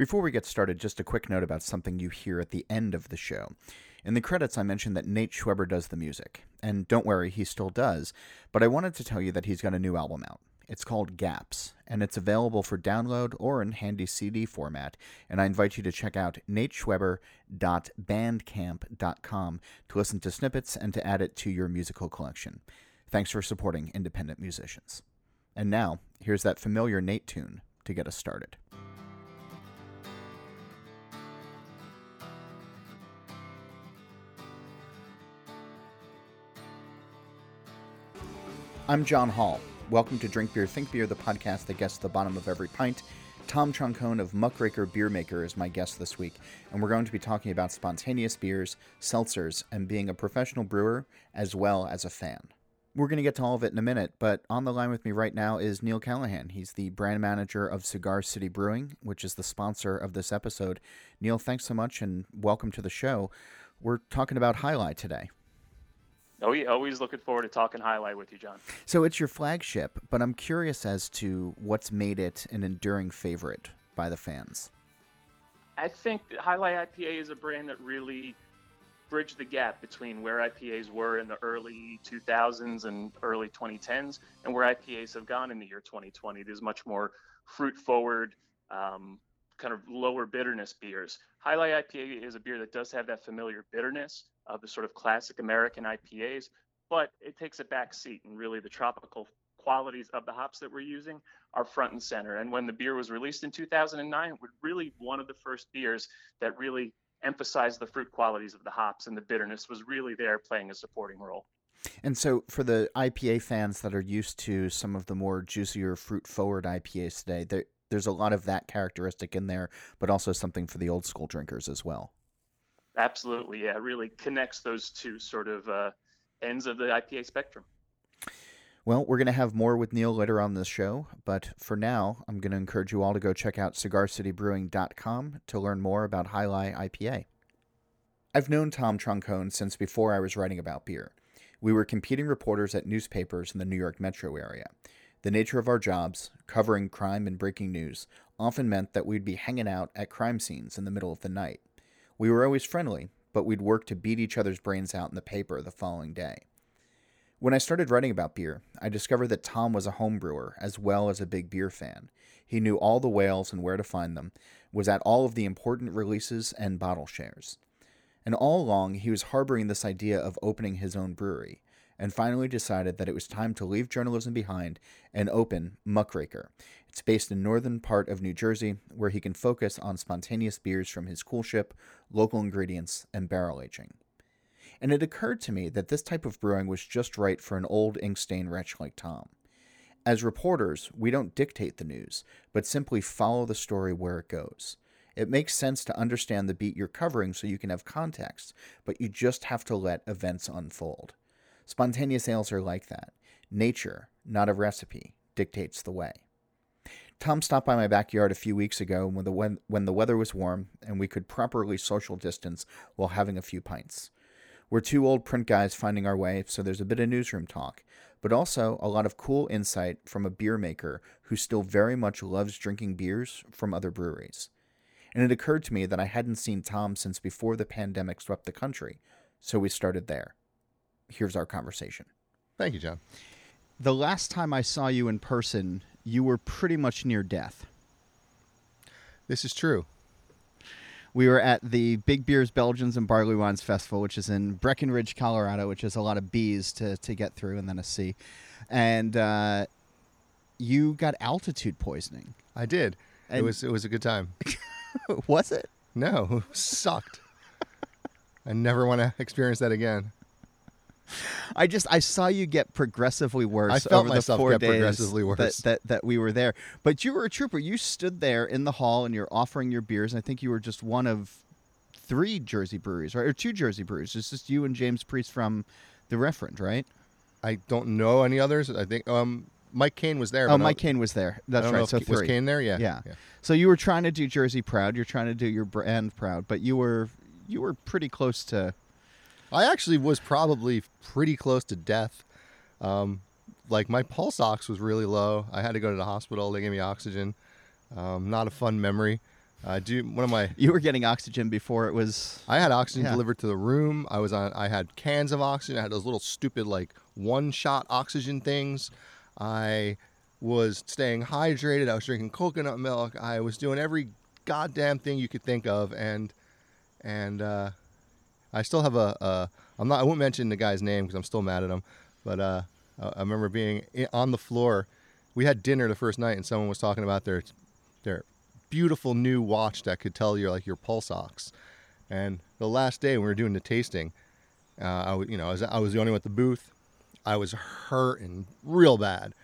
Before we get started, just a quick note about something you hear at the end of the show. In the credits, I mentioned that Nate Schweber does the music. And don't worry, he still does. But I wanted to tell you that he's got a new album out. It's called Gaps, and it's available for download or in handy CD format. And I invite you to check out nateschweber.bandcamp.com to listen to snippets and to add it to your musical collection. Thanks for supporting independent musicians. And now, here's that familiar Nate tune to get us started. I'm John Hall. Welcome to Drink Beer, Think Beer, the podcast that gets to the bottom of every pint. Tom Troncone of Muckraker Beer Maker is my guest this week, and we're going to be talking about spontaneous beers, seltzers, and being a professional brewer as well as a fan. We're going to get to all of it in a minute, but on the line with me right now is Neil Callahan. He's the brand manager of Cigar City Brewing, which is the sponsor of this episode. Neil, thanks so much and welcome to the show. We're talking about Jai Alai today. Oh, yeah, always looking forward to talking Jai Alai with you, John. So it's your flagship, but I'm curious as to what's made it an enduring favorite by the fans. I think Jai Alai IPA is a brand that really bridged the gap between where IPAs were in the early 2000s and early 2010s and where IPAs have gone in the year 2020. There's much more fruit forward, um, kind of lower bitterness beers. Jai Alai IPA is a beer that does have that familiar bitterness of the sort of classic American IPAs, but it takes a back seat and really the tropical qualities of the hops that we're using are front and center. And when the beer was released in 2009, it was really one of the first beers that really emphasized the fruit qualities of the hops and the bitterness was really there playing a supporting role. And so, for the IPA fans that are used to some of the more juicier fruit forward IPAs today, there, there's a lot of that characteristic in there, but also something for the old school drinkers as well. Absolutely, yeah, really connects those two sort of uh, ends of the IPA spectrum. Well, we're going to have more with Neil later on this show, but for now, I'm going to encourage you all to go check out cigarcitybrewing.com to learn more about Jai Alai IPA. I've known Tom Troncone since before I was writing about beer. We were competing reporters at newspapers in the New York metro area. The nature of our jobs, covering crime and breaking news, often meant that we'd be hanging out at crime scenes in the middle of the night. We were always friendly, but we'd work to beat each other's brains out in the paper the following day. When I started writing about beer, I discovered that Tom was a home brewer as well as a big beer fan. He knew all the whales and where to find them, was at all of the important releases and bottle shares. And all along, he was harboring this idea of opening his own brewery and finally decided that it was time to leave journalism behind and open Muckraker. It's based in northern part of New Jersey, where he can focus on spontaneous beers from his coolship, local ingredients, and barrel aging. And it occurred to me that this type of brewing was just right for an old ink stained wretch like Tom. As reporters, we don't dictate the news, but simply follow the story where it goes. It makes sense to understand the beat you're covering so you can have context, but you just have to let events unfold. Spontaneous ales are like that. Nature, not a recipe, dictates the way. Tom stopped by my backyard a few weeks ago when the, when, when the weather was warm and we could properly social distance while having a few pints. We're two old print guys finding our way, so there's a bit of newsroom talk, but also a lot of cool insight from a beer maker who still very much loves drinking beers from other breweries. And it occurred to me that I hadn't seen Tom since before the pandemic swept the country, so we started there here's our conversation. Thank you, John. The last time I saw you in person, you were pretty much near death. This is true. We were at the Big Beers, Belgians, and Barley Wines Festival, which is in Breckenridge, Colorado, which is a lot of B's to, to get through and then a C. And uh, you got altitude poisoning. I did. And it was it was a good time. was it? No, it sucked. I never want to experience that again. I just I saw you get progressively worse. I felt over myself the four get days progressively worse. That, that, that we were there. But you were a trooper. You stood there in the hall and you're offering your beers. And I think you were just one of three Jersey breweries, right, or two Jersey breweries. It's just you and James Priest from the Referend, right? I don't know any others. I think um, Mike Kane was there. Oh, Mike Kane was there. That's right. so three. was Kane there? Yeah. yeah. yeah. So you were trying to do Jersey proud. You're trying to do your brand proud, but you were you were pretty close to I actually was probably pretty close to death. Um, like my pulse ox was really low. I had to go to the hospital. They gave me oxygen. Um, not a fun memory I do one of my. You were getting oxygen before it was. I had oxygen Yeah. delivered to the room. I was on. I had cans of oxygen. I had those little stupid like one shot oxygen things. I was staying hydrated. I was drinking coconut milk. I was doing every goddamn thing you could think of, and and uh, I still have a. I'm not. I won't mention the guy's name because I'm still mad at him. But uh, I I remember being on the floor. We had dinner the first night, and someone was talking about their their beautiful new watch that could tell you like your pulse ox. And the last day when we were doing the tasting, uh, I was, you know, I was, I was the only one at the booth. I was hurting real bad,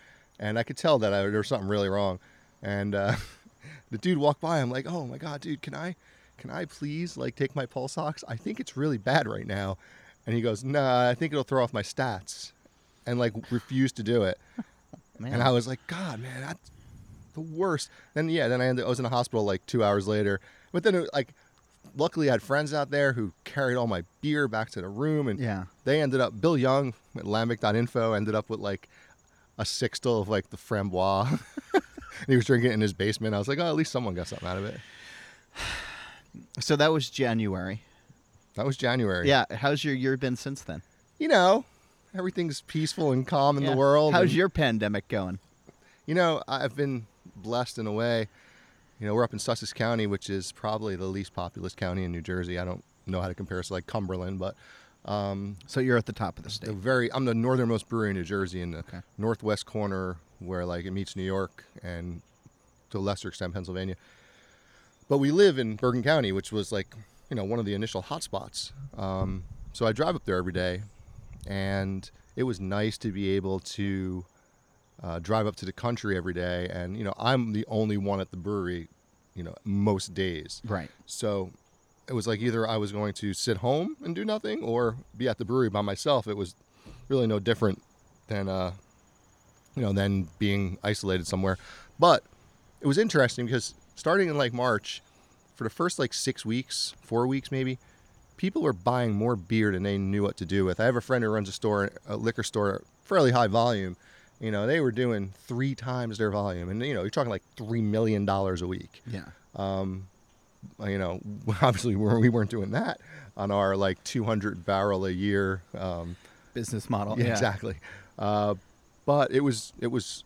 and I could tell that I, there was something really wrong. And uh, the dude walked by. I'm like, oh my god, dude, can I, can I please like take my pulse ox? I think it's really bad right now. And he goes, nah, I think it'll throw off my stats, and like refused to do it. Man. And I was like, God, man, that's the worst. Then yeah, then I ended. I was in the hospital like two hours later. But then it, like, luckily I had friends out there who carried all my beer back to the room, and yeah. they ended up. Bill Young at Lambic.info ended up with like a sixtel of like the framboise. and he was drinking it in his basement. I was like, oh, at least someone got something out of it. So that was January. That was January. Yeah. How's your year been since then? You know, everything's peaceful and calm in Yeah. the world. How's and- your pandemic going? You know, I've been blessed in a way. You know, we're up in Sussex County, which is probably the least populous county in New Jersey. I don't know how to compare it to like Cumberland, but um, So you're at the top of the the state. very I'm the northernmost brewery in New Jersey in the Okay. northwest corner where like it meets New York and to a lesser extent Pennsylvania. But we live in Bergen County, which was like you know one of the initial hotspots. Um, so I drive up there every day, and it was nice to be able to uh, drive up to the country every day. And you know I'm the only one at the brewery, you know most days. Right. So it was like either I was going to sit home and do nothing or be at the brewery by myself. It was really no different than uh you know than being isolated somewhere. But it was interesting because starting in like March, for the first like six weeks, four weeks maybe, people were buying more beer than they knew what to do with. I have a friend who runs a store, a liquor store, fairly high volume. You know, they were doing three times their volume, and you know, you're talking like three million dollars a week Yeah. um, you know, obviously we weren't, doing that on our like 200 barrel a year. Um, Business model. yeah, exactly. Uh, but it was, it was,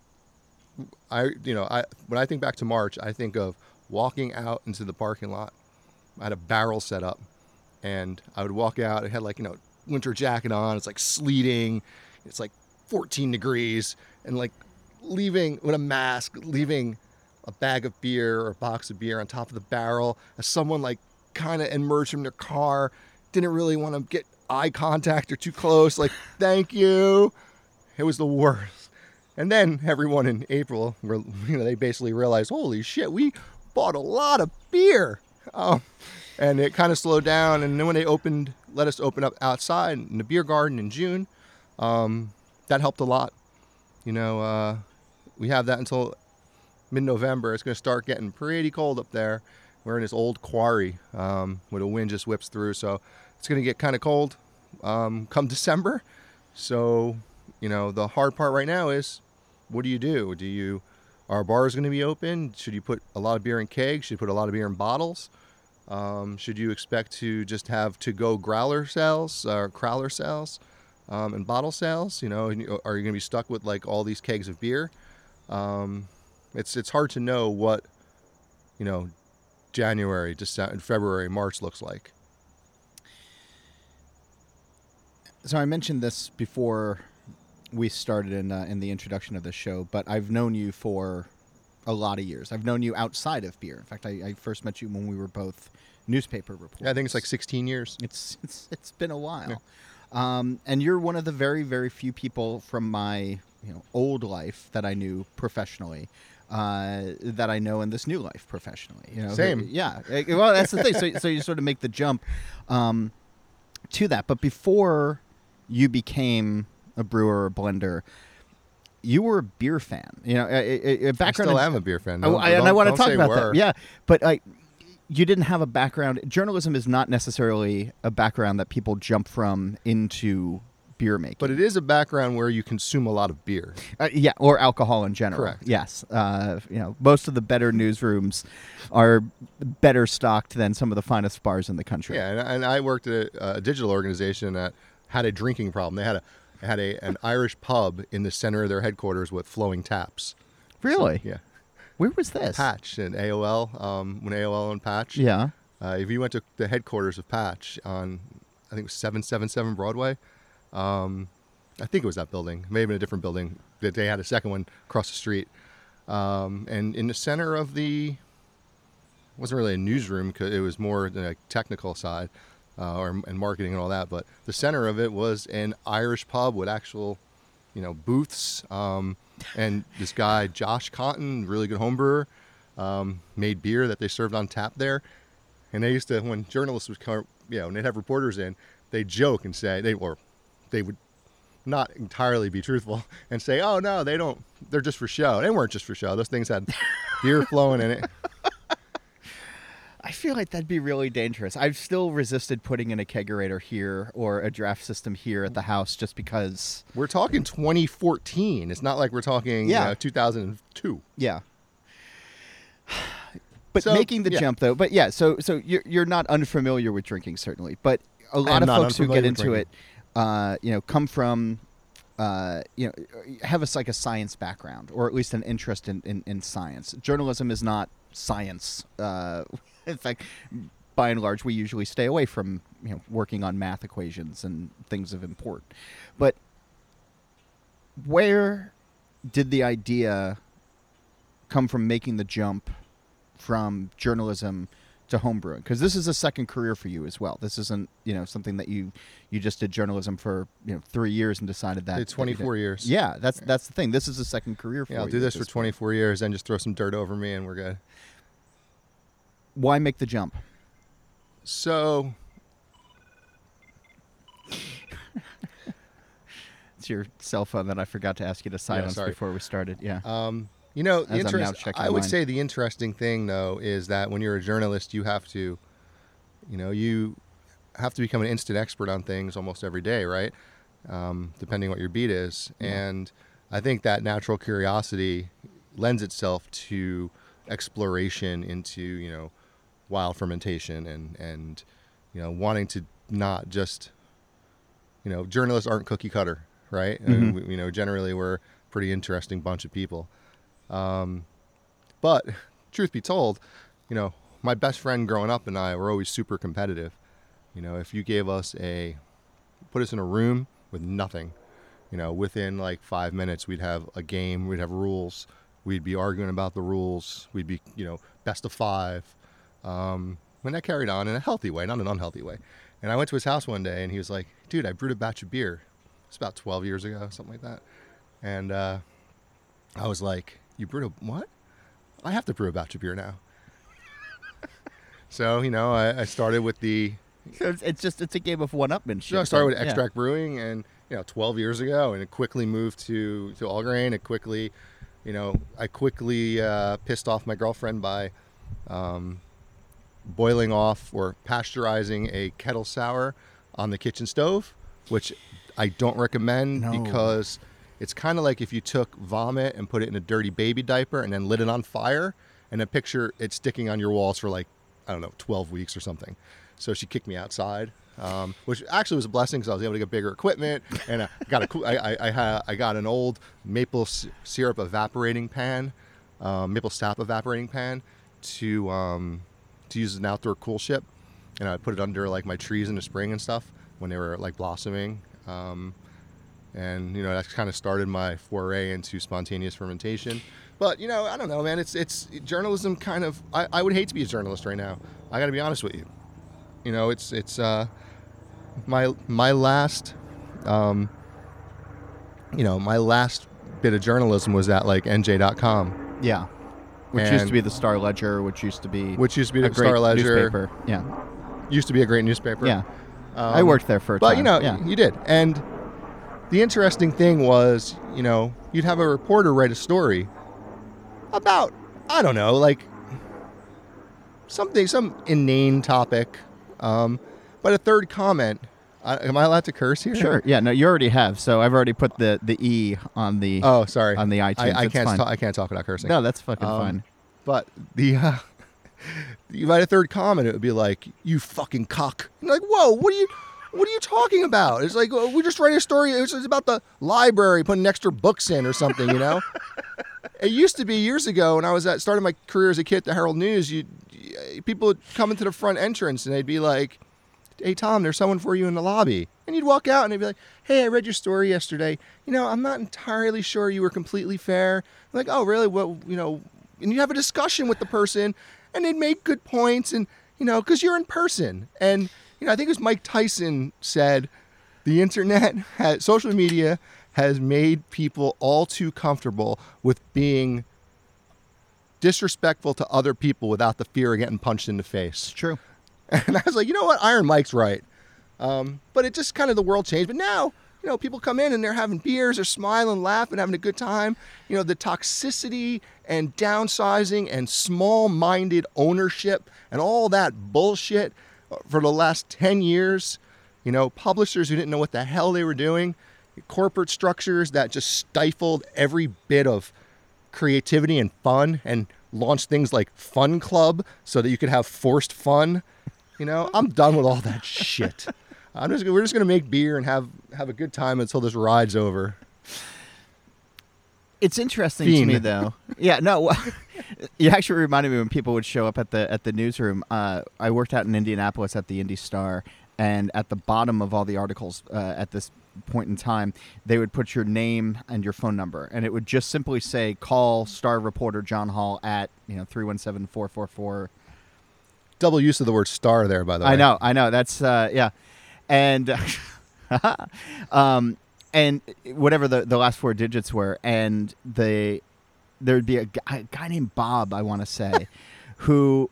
I, you know, I, when I think back to March, I think of walking out into the parking lot. I had a barrel set up and I would walk out. I had like, you know, winter jacket on. It's like sleeting. It's like 14 degrees and like leaving with a mask, leaving a bag of beer or a box of beer on top of the barrel as someone like kind of emerged from their car, didn't really want to get eye contact or too close. Like, thank you. It was the worst. And then everyone in April, you know, they basically realized, holy shit, we bought a lot of beer. Um, and it kind of slowed down. And then when they opened, let us open up outside in the beer garden in June, um, that helped a lot. You know, uh, we have that until mid-November. It's going to start getting pretty cold up there. We're in this old quarry um, where the wind just whips through, so it's going to get kind of cold um, come December. So, you know, the hard part right now is, what do you do? Do you are bars going to be open? Should you put a lot of beer in kegs? Should you put a lot of beer in bottles? Um, should you expect to just have to-go growler sales or crowler sales um, and bottle sales? You know, are you going to be stuck with like all these kegs of beer? Um, it's it's hard to know what you know January, December, February, March looks like. So I mentioned this before we started in uh, in the introduction of the show, but I've known you for a lot of years. I've known you outside of beer. In fact, I, I first met you when we were both newspaper reporters. Yeah, I think it's like 16 years. It's it's it's been a while, um, and you're one of the very very few people from my you know old life that I knew professionally. Uh, that I know in this new life professionally, you know. Same. yeah. Well, that's the thing. So, so you sort of make the jump um, to that. But before you became a brewer or blender, you were a beer fan. You know, a, a, a I background. still in- am a beer fan. Oh, I, and I want to talk about were. that. Yeah, but I, you didn't have a background. Journalism is not necessarily a background that people jump from into beer making. But it is a background where you consume a lot of beer. Uh, yeah, or alcohol in general. Correct. Yes. Uh, you know, most of the better newsrooms are better stocked than some of the finest bars in the country. Yeah, and, and I worked at a, a digital organization that had a drinking problem. They had a had a an Irish pub in the center of their headquarters with flowing taps. Really? Yeah, Where was this? Patch and AOL um, when AOL and Patch. Yeah. Uh, if you went to the headquarters of Patch on, I think it was 777 Broadway, um, I think it was that building, maybe in a different building. That they had a second one across the street, um, and in the center of the, wasn't really a newsroom because it was more the technical side, uh, or and marketing and all that. But the center of it was an Irish pub with actual, you know, booths. Um, and this guy Josh Cotton, really good homebrewer, um, made beer that they served on tap there. And they used to, when journalists would come, you know, and they'd have reporters in, they'd joke and say, they or they would not entirely be truthful and say, oh no, they don't, they're just for show. They weren't just for show. Those things had beer flowing in it. I feel like that'd be really dangerous. I've still resisted putting in a kegerator here or a draft system here at the house just because. We're talking 2014. It's not like we're talking Yeah. you know, 2002. Yeah. But So, making the yeah. jump though, but yeah, so so you're you're not unfamiliar with drinking certainly, but a lot of folks who get into it, uh, you know, come from, uh, you know, have a like a science background or at least an interest in in, in science. Journalism is not science. Uh, in fact, by and large, we usually stay away from you know working on math equations and things of import. But where did the idea come from making the jump from journalism to homebrewing? Because this is a second career for you as well. This isn't you know something that you you just did journalism for you know three years and decided that It's that you did- 24 years. Yeah, that's that's the thing. This is a second career for Yeah, I'll you do at this for 24 years and just throw some dirt over me and we're good. Why make the jump? So It's your cell phone that I forgot to ask you to silence sorry. before we started. Yeah. Um, you know, the As I'm now interest, checking I would mine. say the interesting thing though is that when you're a journalist, you have to, you know, you have to become an instant expert on things almost every day, right? Um, depending what your beat is, and I think that natural curiosity lends itself to exploration into you know wild fermentation and and you know wanting to not just you know journalists aren't cookie cutter right? And Mhm. we, you know generally we're a pretty interesting bunch of people. Um, but truth be told you know my best friend growing up and i were always super competitive. You know if you gave us a put us in a room with nothing you know within like five minutes we'd have a game we'd have rules we'd be arguing about the rules we'd be you know best of five um, and that carried on in a healthy way not an unhealthy way and i went to his house one day and he was like dude i brewed a batch of beer it's about 12 years ago something like that and uh, i was like you brewed a what i have to brew a batch of beer now so you know I, I started with the So it's, it's just it's a game of one-upmanship. no, I started with Yeah. extract brewing, and you know, 12 years ago, and it quickly moved to to all grain. It quickly, you know, I quickly uh, pissed off my girlfriend by um, boiling off or pasteurizing a kettle sour on the kitchen stove, which I don't recommend No. because it's kind of like if you took vomit and put it in a dirty baby diaper and then lit it on fire, and then picture it sticking on your walls for like I don't know 12 weeks or something. So she kicked me outside, um, which actually was a blessing because I was able to get bigger equipment and I got a cool- I, I, I, had, I got an old maple syrup evaporating pan, um, maple sap evaporating pan to um, to use an outdoor cool ship, and I'd put it under like my trees in the spring and stuff when they were like blossoming. Um, and you know that's kind of started my foray into spontaneous fermentation. But you know, I don't know, man. It's it's journalism. Kind of. I, I would hate to be a journalist right now. I got to be honest with you. You know, it's it's uh, my my last, um, you know, my last bit of journalism was at like NJ.com, Yeah. Which used to be the Star Ledger, which used to be which used to be a the Star Ledger. newspaper. Yeah. Used to be a great newspaper. Yeah. Um, I worked there for a But time. you know, yeah. you did. And the interesting thing was, you know, you'd have a reporter write a story about, I don't know, like something, some inane topic. Um, but a third comment I, am I allowed to curse here? Sure. Yeah. No, you already have. So I've already put the the e on the Oh, sorry. on the iTunes. I, I can't. fine. Ta- I can't talk about cursing. No, that's fucking Um, fine. But the uh, you write a third comment, it would be like, "You fucking cock." And like, whoa, what are you, what are you talking about? It's like oh, we just write a story. It's, it's about the library putting extra books in or something, you know. it used to be years ago when I was at starting my career as a kid at the Herald News. You, people would come into the front entrance and they'd be like, "Hey Tom, there's someone for you in the lobby," and you'd walk out and they'd be like, "Hey, I read your story yesterday. You know, I'm not entirely sure you were completely fair." I'm like, "Oh, really? Well, you know," and you'd have a discussion with the person, and they'd make good points, and you know, because you're in person, and you know, I think it was Mike Tyson said, "The internet, has, social media." Has made people all too comfortable with being disrespectful to other people without the fear of getting punched in the face. It's true. And I was like, you know what? Iron Mike's right. Um, but it just kind of the world changed. But now, you know, people come in and they're having beers, they're smiling, laughing, having a good time. You know, the toxicity and downsizing and small minded ownership and all that bullshit for the last 10 years. You know, publishers who didn't know what the hell they were doing, corporate structures that just stifled every bit of creativity and fun and launched things like Fun Club so that you could have forced fun. You know, I'm done with all that shit. I'm just we're just gonna make beer and have have a good time until this ride's over. It's interesting to me though. Yeah, no. well, You actually reminded me when people would show up at the at the newsroom. Uh, I worked out in Indianapolis at the Indy Star, and at the bottom of all the articles uh, at this point in time, they would put your name and your phone number, and it would just simply say, "Call Star reporter John Hall at you know three one seven four four four Double use of the word star there, by the way. I know, I know. That's uh, yeah, and um, and whatever the the last four digits were, and they there'd be a guy, a guy named Bob, I want to say, who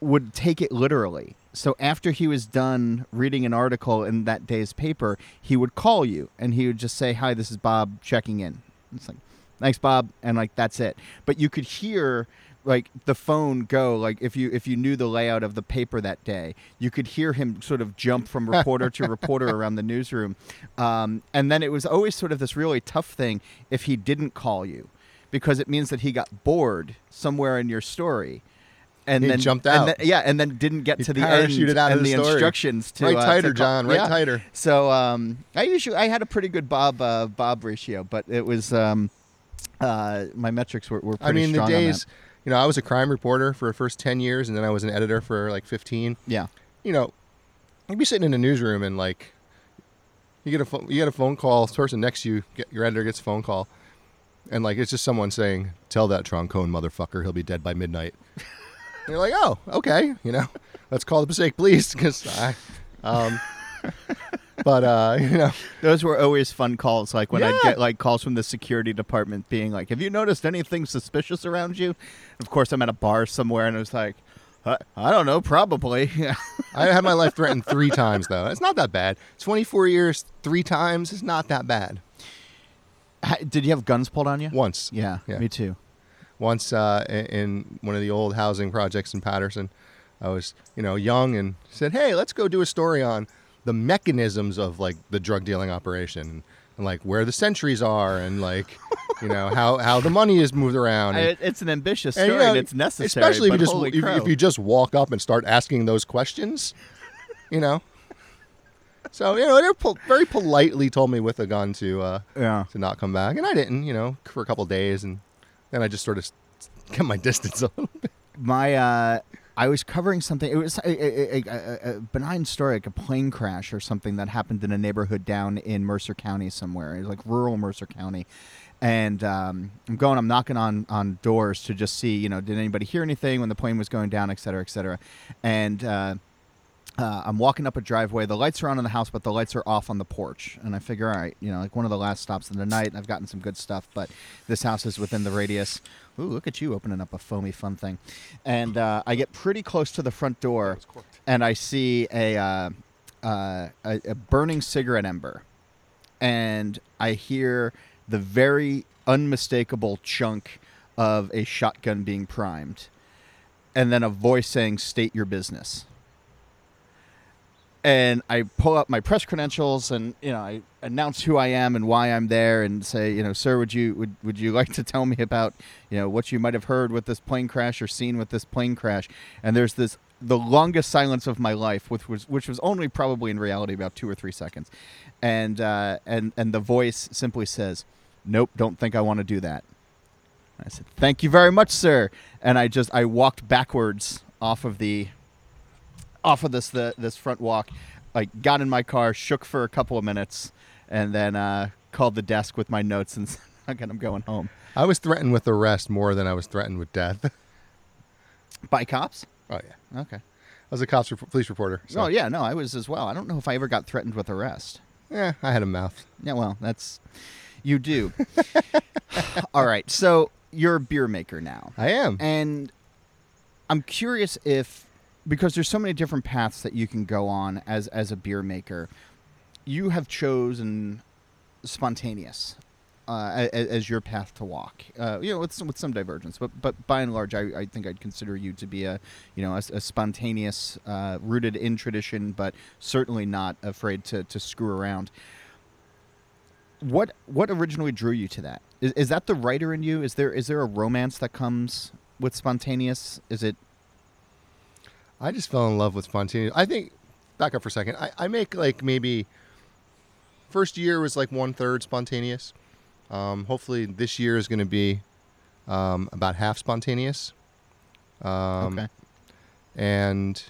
would take it literally. So after he was done reading an article in that day's paper, he would call you and he would just say, "Hi, this is Bob checking in." It's like, "Thanks, Bob," and like that's it. But you could hear like the phone go like if you if you knew the layout of the paper that day you could hear him sort of jump from reporter to reporter around the newsroom um, and then it was always sort of this really tough thing if he didn't call you because it means that he got bored somewhere in your story and He then jumped and out. then- yeah and then didn't get He to the end out of and the the instructions to Right uh, tighter, to John. Right yeah. tighter. So um, I usually I had a pretty good Bob uh, Bob ratio, but it was um, uh, my metrics were, were pretty I mean, the strong on that. days. You know, I was a crime reporter for the first ten years, and then I was an editor for like fifteen. Yeah, you know, you'd be sitting in a newsroom and like, you get a phone, you get a phone call. The person next to you, get, your editor gets a phone call, and like it's just someone saying, "Tell that Troncone motherfucker he'll be dead by midnight." and you're like, "Oh, okay," you know, let's call the Passaic Police because I, um, but uh, you know, those were always fun calls. Like when I'd get like calls from the security department being like, "Have you noticed anything suspicious around you?" Of course, I'm at a bar somewhere, and it was like, "I, I don't know, probably." I had my life threatened three times though. It's not that bad. 24 years, three times is not that bad. Did you have guns pulled on you? Once, Yeah, Yeah. me too. once uh, in- in one of the old housing projects in Paterson. I was, you know, young and said, "Hey, let's go do a story on the mechanisms of like the drug dealing operation and like where the sentries are and like, you know, how how the money is moved around." I, And, it's an ambitious and, story, you know, and it's necessary. especially if you just if, if you just walk up and start asking those questions, you know. So you know, they pol- very politely told me with a gun to uh, yeah. to not come back, and I didn't, you know, for a couple days, and then I just sort of kept my distance a little bit. my uh I was covering something. It was a, a, a, a, benign story, like a plane crash or something that happened in a neighborhood down in Mercer County somewhere, like rural Mercer County. And um, I'm going, I'm knocking on, on doors to just see, you know, did anybody hear anything when the plane was going down, et cetera, et cetera. And uh, uh, I'm walking up a driveway. The lights are on in the house, but the lights are off on the porch. And I figure, all right, you know, like one of the last stops of the night. I've gotten some good stuff, but this house is within the radius. Ooh, look at you opening up a foamy fun thing. And uh, I get pretty close to the front door, and I see a, uh, uh, a a burning cigarette ember, and I hear the very unmistakable chunk of a shotgun being primed, and then a voice saying, "State your business." And I pull up my press credentials and you know I announce who I am and why I'm there and say you know sir would you would, would you like to tell me about you know what you might have heard with this plane crash or seen with this plane crash? And there's this the longest silence of my life which was which was only probably in reality about two or three seconds. And uh, and and the voice simply says nope don't think I want to do that. I said thank you very much sir. And I just I walked backwards off of the off of this the, this front walk, like got in my car, shook for a couple of minutes, and then uh, called the desk with my notes and said, "Okay, I'm going home." I was threatened with arrest more than I was threatened with death. By cops? oh yeah, Okay. I was a cops police reporter. So, Oh yeah, no, I was as well. I don't know if I ever got threatened with arrest. yeah, I had a mouth. Yeah, well, that's you do. All right, so you're a beer maker now. I am. And I'm curious if because there's so many different paths that you can go on as as a beer maker, you have chosen spontaneous uh, as, as your path to walk. Uh, you know, with some, with some divergence, but but by and large, I, I think I'd consider you to be a you know a, a spontaneous, uh, rooted in tradition, but certainly not afraid to to screw around. What what originally drew you to that? Is, is that the writer in you? Is there is there a romance that comes with spontaneous? Is it I just fell in love with spontaneous. I think, back up for a second. I, I make like maybe first year was like one third spontaneous. Um, hopefully this year is going to be um, about half spontaneous. Um, okay? and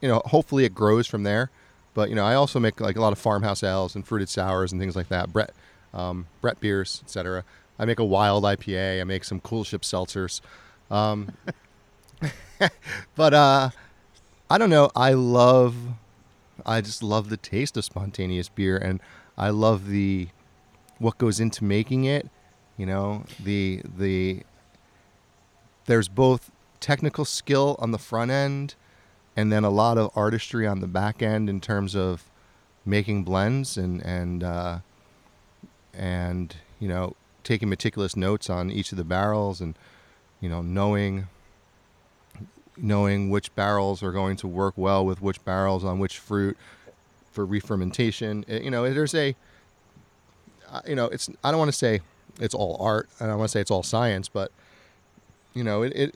you know hopefully it grows from there but you know i also make like a lot of farmhouse ales and fruited sours and things like that brett um, brett beers etc i make a wild ipa i make some cool ship seltzers um, but uh i don't know. I love i just love the taste of spontaneous beer and i love the what goes into making it you know? The the there's both technical skill on the front end and then a lot of artistry on the back end in terms of making blends and and uh, and you know taking meticulous notes on each of the barrels and you know knowing knowing which barrels are going to work well with which barrels on which fruit for re-fermentation. It- you know there's a you know it's I don't want to say it's all art and I don't want to say it's all science but you know it, it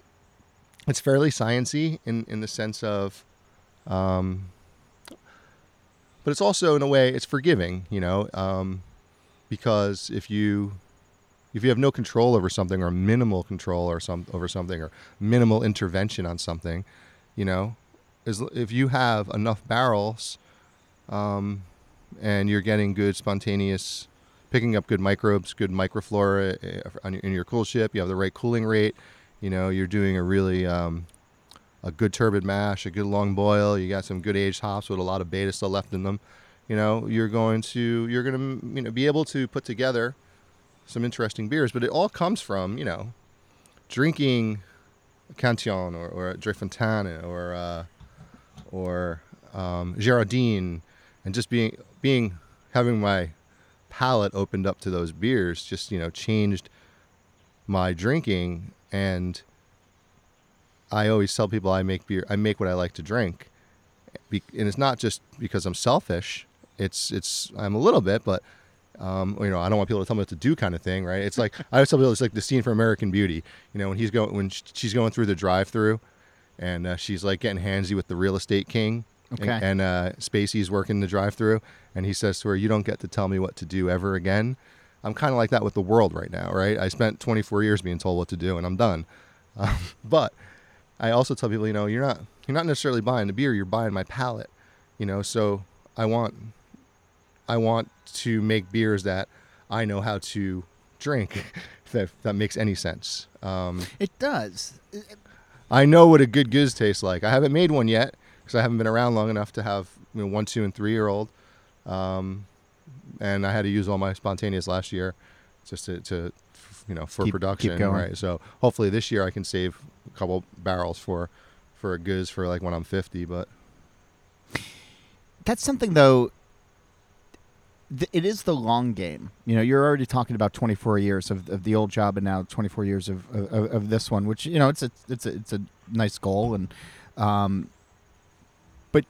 it's fairly sciency in in the sense of um but it's also in a way it's forgiving you know um because if you if you have no control over something or minimal control or some over something or minimal intervention on something you know is if you have enough barrels um and you're getting good spontaneous picking up good microbes good microflora eh, your- in your cool ship you have the right cooling rate you know you're doing a really um, a good turbid mash a good long boil you got some good aged hops with a lot of beta still left in them you know you're going to you're going to you know be able to put together some interesting beers but it all comes from you know drinking Cantillon or, or Drie Fonteinen or uh, or um, Girardin and just being being having my palate opened up to those beers just you know changed my drinking and I always tell people I make beer I make what I like to drink. And it's not just because I'm selfish. It's it's I'm a little bit but um, you know I don't want people to tell me what to do kind of thing right it's like I always tell people it's like the scene from American Beauty you know when he's going when she's going through the drive through and uh, she's like getting handsy with the real estate king Okay. and, and uh, Spacey's working the drive through and he says to her you don't get to tell me what to do ever again I'm kind of like that with the world right now, right? I spent 24 years being told what to do, and I'm done. Um, but I also tell people, you know, you're not you're not necessarily buying the beer, you're buying my palate, you know. So I want I want to make beers that I know how to drink. If that, that makes any sense. Um, It does. I know what a good gueuze tastes like. I haven't made one yet because I haven't been around long enough to have you know, one, two, and three year old. Um, and I had to use all my spontaneous last year just to, to you know, for Keep- keep production. going. Right. So hopefully this year I can save a couple barrels for for a gueuze for like when I'm 50. But that's something though it is the long game you know you're already talking about 24 years of, of the old job and now 24 years of, of, of this one which you know it's a it's a it's a nice goal and um but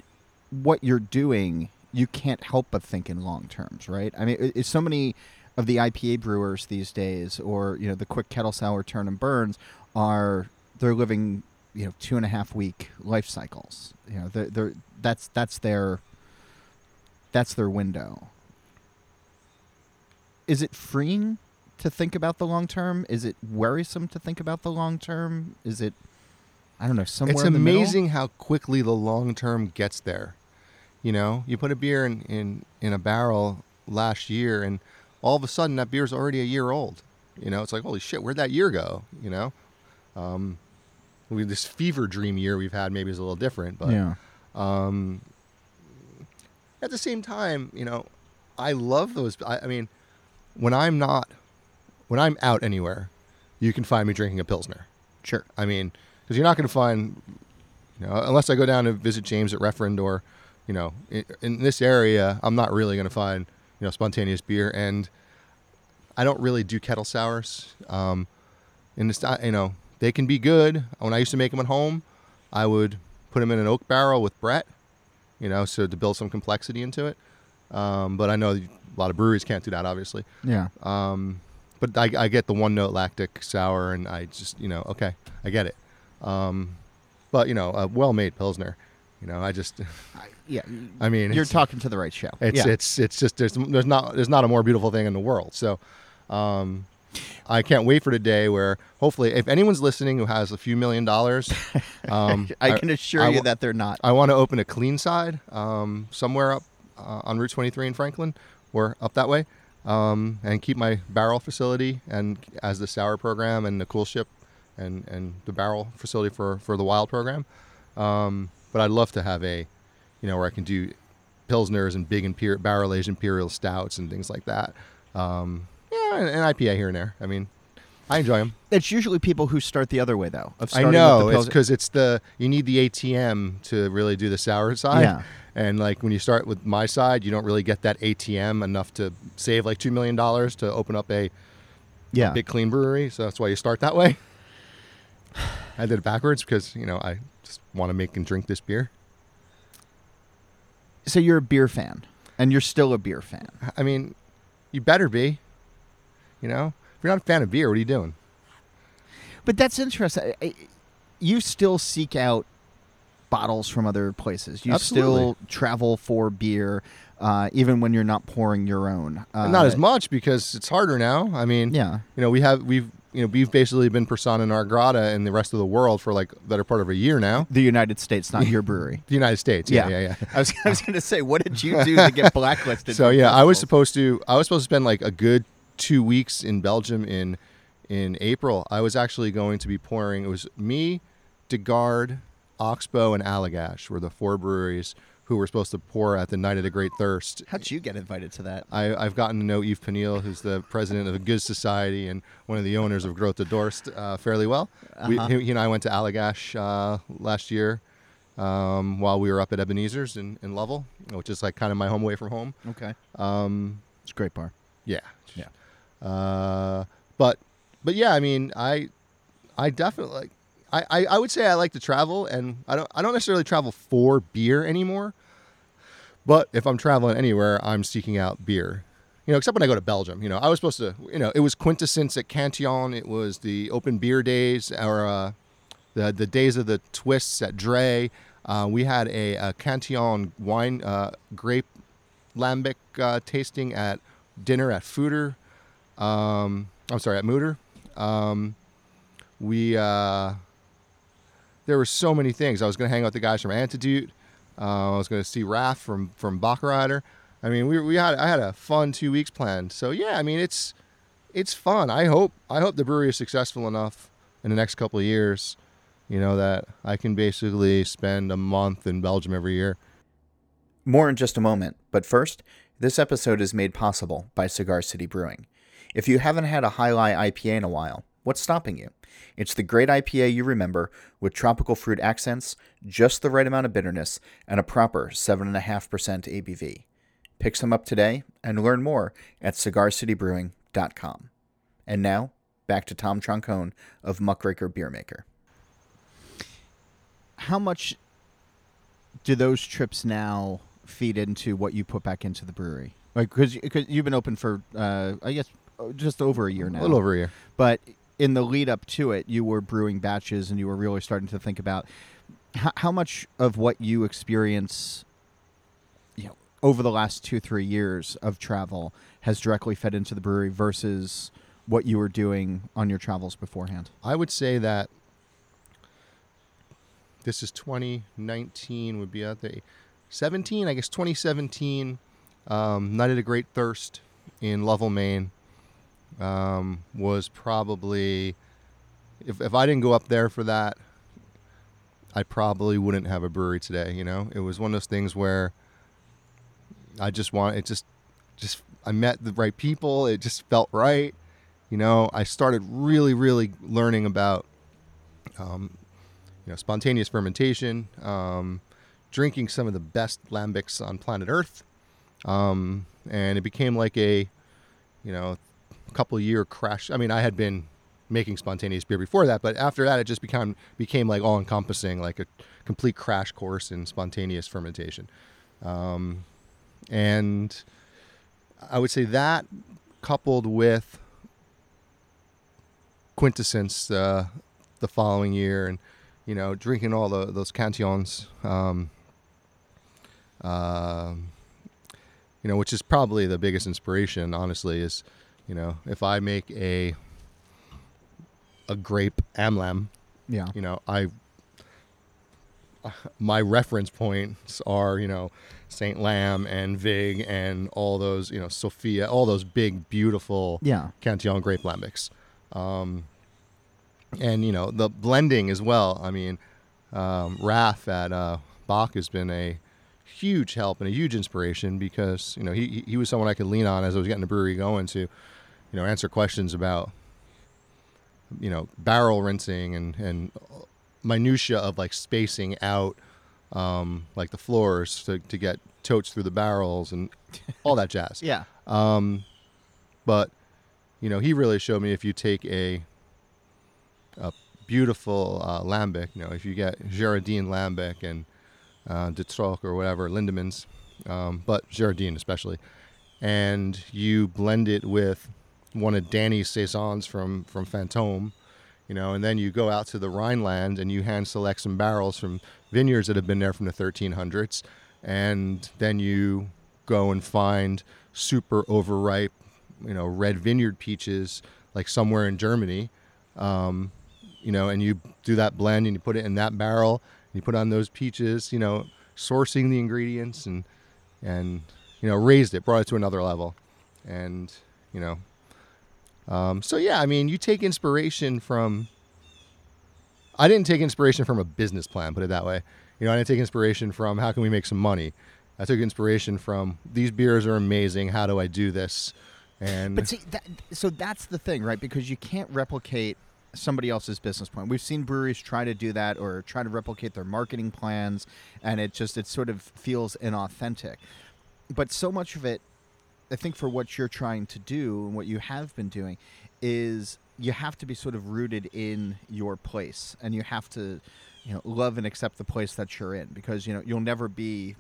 what you're doing, you can't help but think in long terms, right? I mean, it's so many of the IPA brewers these days, or you know, the quick kettle sour turn and burns, are they're living you know two and a half week life cycles. You know, they're, they're that's that's their that's their window. Is it freeing to think about the long term? Is it worrisome to think about the long term? Is it I don't know, somewhere it's amazing how quickly the long term gets there. You know, you put a beer in, in, in a barrel last year, and all of a sudden that beer's already a year old. You know, it's like, holy shit, where'd that year go? You know, um, we, this fever dream year we've had maybe is a little different, but yeah. um, at the same time, you know, I love those. I, I mean, when I'm not, when I'm out anywhere, you can find me drinking a pilsner. Sure. I mean, because you're not going to find, you know, unless I go down to visit James at Referend or, you know, in, in this area, I'm not really going to find, you know, spontaneous beer. And I don't really do kettle sours. Um, in this, you know, they can be good. When I used to make them at home, I would put them in an oak barrel with Brett, you know, so to build some complexity into it. Um, but I know a lot of breweries can't do that, obviously. Yeah. Um, but I, I get the one note lactic sour, and I just you know okay, I get it. Um, but you know, a well made pilsner, you know, I just Yeah. I mean, you're talking to the right show. it's yeah. it's it's just there's there's not there's not a more beautiful thing in the world. So, um, I can't wait for the day where hopefully, if anyone's listening who has a few million dollars, um, I can assure I you that they're not. I want to open a clean side um, somewhere up uh, on Route 23 in Franklin or up that way, um, and keep my barrel facility and as the sour program and the cool ship and, and the barrel facility for, for the wild program. Um, but I'd love to have a, you know, where I can do pilsners and big imper- barrel aged imperial stouts and things like that. Um, yeah, and, and IPA here and there. I mean, I enjoy them. It's usually people who start the other way though. Of I know the it's because it's the you need the ATM to really do the sour side. Yeah. And like when you start with my side, you don't really get that ATM enough to save like two million dollars to open up a yeah. big clean brewery. So that's why you start that way. I did it backwards because you know I just want to make and drink this beer. so you're a beer fan, and you're still a beer fan. I mean, you better be. You know, if you're not a fan of beer, what are you doing? But that's interesting. I- I- You still seek out bottles from other places. You Absolutely. still travel for beer, uh, even when you're not pouring your own. Uh, not as much because it's harder now. I mean, Yeah. you know, we have we've you know we've basically been persona non grata in the rest of the world for like better part of a year now. The United States, not your brewery. The United States, yeah, yeah, yeah. I was, I was going to say, what did you do to get blacklisted? So yeah, I was supposed to I was supposed to spend like a good two weeks in Belgium in in April. I was actually going to be pouring. It was me, de Garde, Oxbow, and Allagash were the four breweries who were supposed to pour at the Night of the Great Thirst. How'd you get invited to that? I, I've gotten to know Yves Panneels, who's the president of the Good Society and one of the owners of Grote Dorst, uh, fairly well. Uh-huh. he, he and I went to Allagash uh, last year um, while we were up at Ebenezer's in, in Lovell, which is like kind of my home away from home. Okay. Um, It's a great bar. yeah. Yeah. Uh, but but yeah, I mean, I I definitely like I, I, I would say I like to travel and I don't I don't necessarily travel for beer anymore. But if I'm traveling anywhere, I'm seeking out beer. You know, except when I go to Belgium. You know, I was supposed to. You know, it was Quintessence at Cantillon. It was the open beer days, or uh, the the days of the twists at Dre. Uh, we had a, a Cantillon wine uh, grape lambic uh, tasting at dinner at Fooder. Um, I'm sorry, at Moeder. Um, we uh, there were so many things. I was going to hang out with the guys from Antidote. Uh, I was going to see Raf from from Bokkereyder. I mean, we we had I had a fun two weeks planned. So yeah, I mean it's it's fun. I hope I hope the brewery is successful enough in the next couple of years. You know that I can basically spend a month in Belgium every year. More in just a moment, but first, this episode is made possible by Cigar City Brewing. If you haven't had a Jai Alai IPA in a while, what's stopping you? It's the great IPA you remember with tropical fruit accents, just the right amount of bitterness, and a proper 7.5% ABV. Pick some up today and learn more at cigarcitybrewing.com. And now, back to Tom Troncone of Muckraker Beer Maker. How much do those trips now feed into what you put back into the brewery? Like, because you've been open for, uh, I guess, just over a year now. A little over a year. But in the lead up to it, you were brewing batches and you were really starting to think about how, how much of what you experience, you know, over the last two, three years of travel has directly fed into the brewery versus what you were doing on your travels beforehand. I would say that this is 2019 would be out there 17 i guess 2017 um, night of a great thirst in lovell maine um, was probably if, if i didn't go up there for that i probably wouldn't have a brewery today you know? It was one of those things where i just want it just just i met the right people it just felt right you know? I started really really learning about um, you know, spontaneous fermentation, um, drinking some of the best lambics on planet Earth, um, and it became like a, you know, couple year crash. I mean, I had been making spontaneous beer before that, but after that, it just became became like all encompassing, like a complete crash course in spontaneous fermentation, um, and I would say that coupled with quintessence uh, the following year and you know, drinking all the, those cantillons, um, uh, you know, which is probably the biggest inspiration, honestly, is, you know, if I make a a grape amlam, yeah, you know, I my reference points are, you know, Saint Lamb and Vig and all those, you know, Sophia, all those big, beautiful yeah. Cantillon grape lambics. Um, and you know the blending as well. I mean, um, Raf at uh, Bock has been a huge help and a huge inspiration because you know he he was someone I could lean on as I was getting the brewery going to, you know, answer questions about you know barrel rinsing and and minutia of like spacing out um, like the floors to to get totes through the barrels and all that jazz. yeah. Um, but you know he really showed me if you take a a beautiful uh, lambic. You know, if you get Girardin lambic and uh, De Troch or whatever, Lindemans, um, but Girardin especially, and you blend it with one of Dany's saisons from from Fantôme, you know, and then you go out to the Rhineland and you hand select some barrels from vineyards that have been there from the 1300s, and then you go and find super overripe, you know, red vineyard peaches like somewhere in Germany. Um, you know, and you do that blend and you put it in that barrel, and you put on those peaches, you know, sourcing the ingredients and and you know raised it, brought it to another level, and you know, um, so yeah, I mean, you take inspiration from. I didn't take inspiration from a business plan, put it that way. You know, I didn't take inspiration from how can we make some money. I took inspiration from these beers are amazing. How do I do this? And but see, that, so that's the thing, right? Because you can't replicate somebody else's business plan. We've seen breweries try to do that or try to replicate their marketing plans, and it just it sort of feels inauthentic. But so much of it, I think, for what you're trying to do and what you have been doing, is you have to be sort of rooted in your place, and you have to, you know, love and accept the place that you're in because you know you'll never be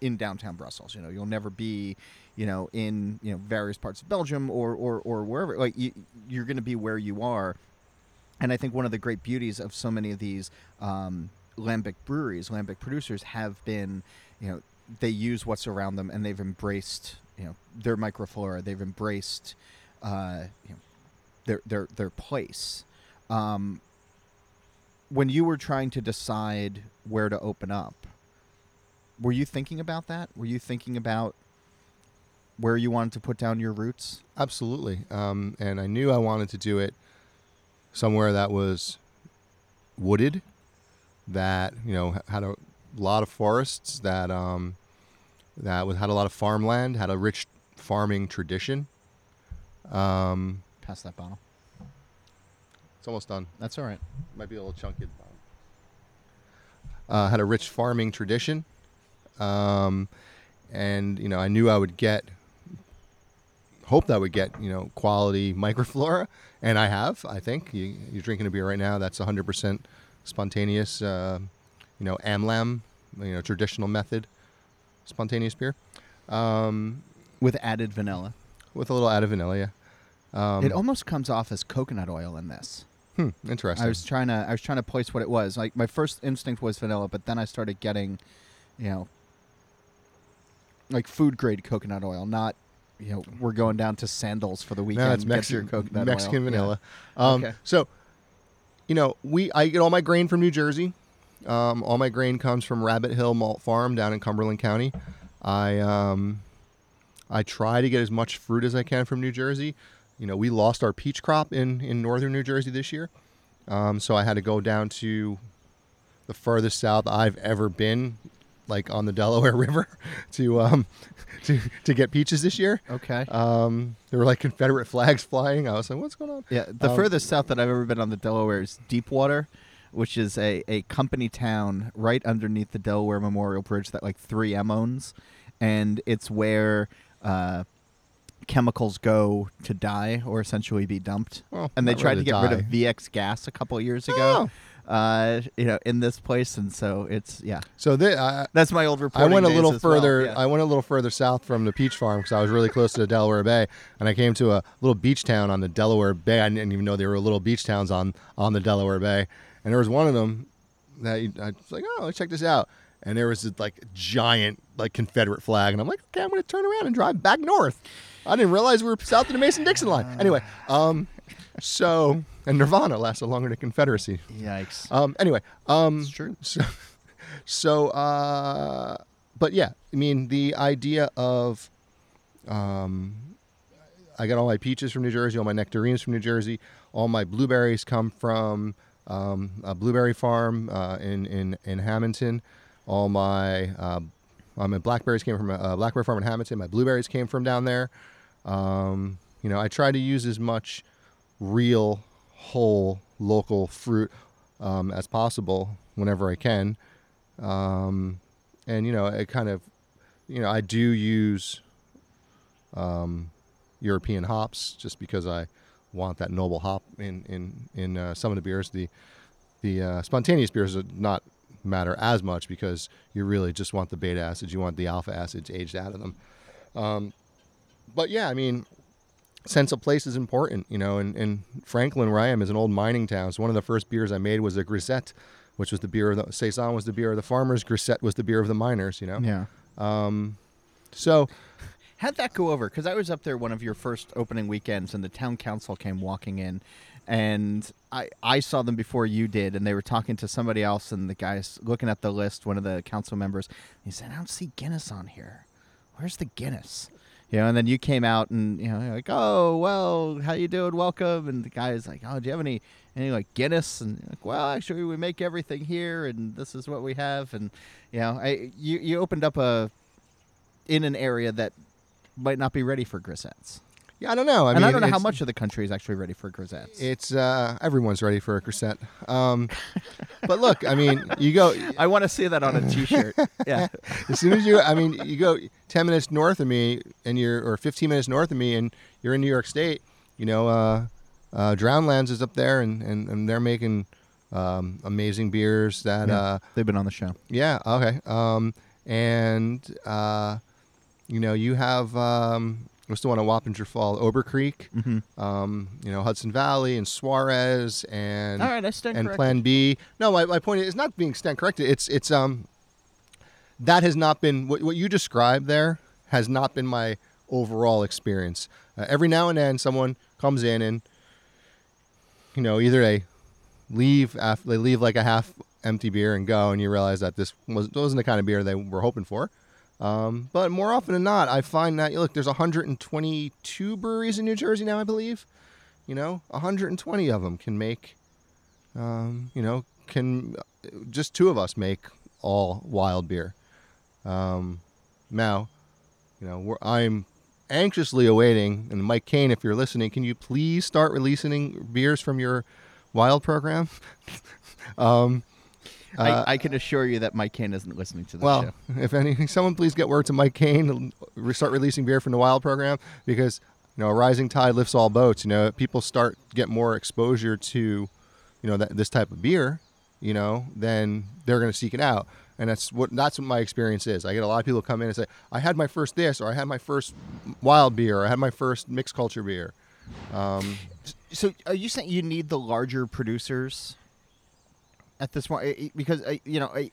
in downtown Brussels. You know, you'll never be, you know, in you know various parts of Belgium or or, or wherever. Like you, you're going to be where you are, and I think one of the great beauties of so many of these um, lambic breweries, lambic producers, have been, you know, they use what's around them and they've embraced, you know, their microflora. They've embraced, uh, you know, their their their place. Um, when you were trying to decide where to open up, were you thinking about that? Were you thinking about where you wanted to put down your roots? Absolutely. Um, and I knew I wanted to do it somewhere that was wooded, that you know had a lot of forests, that um, that was had a lot of farmland, had a rich farming tradition. Um, Pass that bottle. It's almost done. That's all right. Might be a little chunky. Uh, had a rich farming tradition, um, and you know I knew I would get, hoped I would get you know quality microflora and I have. I think you, are drinking a beer right now that's 100% spontaneous. Uh, you know, Amlam you know traditional method spontaneous beer um, with added vanilla. with a little added vanilla. Yeah. Um, it almost comes off as coconut oil in this. hmm, interesting. I was trying to I was trying to place what it was. Like my first instinct was vanilla, but then I started getting, you know, like food grade coconut oil, not you know, we're going down to sandals for the weekend. no, it's get Mexican coconut Mexican oil. Yeah. vanilla. Um, Okay. So, you know, we I get all my grain from New Jersey. Um, all my grain comes from Rabbit Hill Malt Farm down in Cumberland County. I um, I try to get as much fruit as I can from New Jersey. You know, we lost our peach crop in in northern New Jersey this year, um, so I had to go down to the furthest south I've ever been, like on the Delaware River, to um, to to get peaches this year. Okay. Um, there were like Confederate flags flying. I was like, "What's going on?" Yeah, the Um, furthest south that I've ever been on the Delaware is Deepwater, which is a, a company town right underneath the Delaware Memorial Bridge that like 3M owns, and it's where uh, chemicals go to die or essentially be dumped. Well, and they tried to get to rid of. VX gas a couple of years ago. Oh. Uh, you know, in this place, and so it's yeah. So they, I, That's my old report. I went a little as well, further. yeah. I went a little further south from the peach farm because I was really close to the Delaware Bay, and I came to a little beach town on the Delaware Bay. I didn't even know there were little beach towns on on the Delaware Bay, and there was one of them that I was like, "Oh, let's check this out." And there was this like giant like Confederate flag, and I'm like, "Okay, I'm going to turn around and drive back north." I didn't realize we were south of the Mason-Dixon line. Anyway, um, so and Nirvana lasted longer than Confederacy. Yikes! Um, anyway, um, It's true. So, so, uh, but yeah, I mean, the idea of, um, I got all my peaches from New Jersey, all my nectarines from New Jersey, all my blueberries come from um, a blueberry farm uh, in in in Hamilton. All my uh, all my blackberries came from a, a blackberry farm in Hamilton. My blueberries came from down there. Um, you know, I try to use as much real, whole, local fruit um, as possible whenever I can. Um, and you know, it kind of, you know, I do use um, European hops just because I want that noble hop in in in uh, some of the beers. The the uh, spontaneous beers do not matter as much because you really just want the beta acids, you want the alpha acids aged out of them. Um, but yeah, I mean, sense of place is important, you know. And, and Franklin, where I am, is an old mining town. So one of the first beers I made was a grisette, which was the beer of the saison was the beer of the farmers. Grisette was the beer of the miners, you know. yeah. Um, so How'd that go over? Because I was up there one of your first opening weekends, and the town council came walking in, and I I saw them before you did, and they were talking to somebody else, and the guy's looking at the list, one of the council members. He said, "I don't see Guinness on here. Where's the Guinness?" You know, and then you came out, and you know, like, "Oh, well, how you doing? Welcome." And the guy is like, "Oh, do you have any any like Guinness?" And like, "Well, actually, we make everything here, and this is what we have." And you know, I you you opened up a in an area that might not be ready for grisettes. yeah, I don't know. I and mean, I don't know how much of the country is actually ready for grisettes. It's uh, everyone's ready for a grisette. Um, but look, I mean, you go I want to see that on a T-shirt. yeah, as soon as you, I mean, you go 10 minutes north of me and you're, or 15 minutes north of me and you're in New York State, you know, uh, uh, Drowned Lands is up there and, and, and they're making, um, amazing beers that, Yeah. uh, they've been on the show. yeah, okay. Um, and, uh, you know, you have, um, what's the one at Wappinger Fall, Obercreek, Mm-hmm. um, you know, Hudson Valley and Suarez and, All right, I stand and corrected. Plan Bee. No, my, my point is not being stand corrected. It's it's um that has not been what what you described there has not been my overall experience. Uh, every now and then, someone comes in and you know either they leave after they leave like a half empty beer and go, and you realize that this was wasn't the kind of beer they were hoping for. Um, but more often than not, I find that look, there's 122 breweries in New Jersey now, I believe. You know, 120 of them can make um, you know, can just two of us make all wild beer. Um, now, you know, I'm anxiously awaiting, and Mike Kane, if you're listening, can you please start releasing beers from your wild program? um, uh, I, I can assure you that Mike Kane isn't listening to this well, show. if any, someone please get word to Mike Kane and start releasing beer from the Wild program because you know a rising tide lifts all boats. You know, people start get more exposure to you know that this type of beer. You know, then they're going to seek it out. and that's what that's what my experience is. I get a lot of people come in and say, "I had my first this," or "I had my first wild beer," or "I had my first mixed culture beer." Um, So, are you saying you need the larger producers at this point? Because I, you know, I,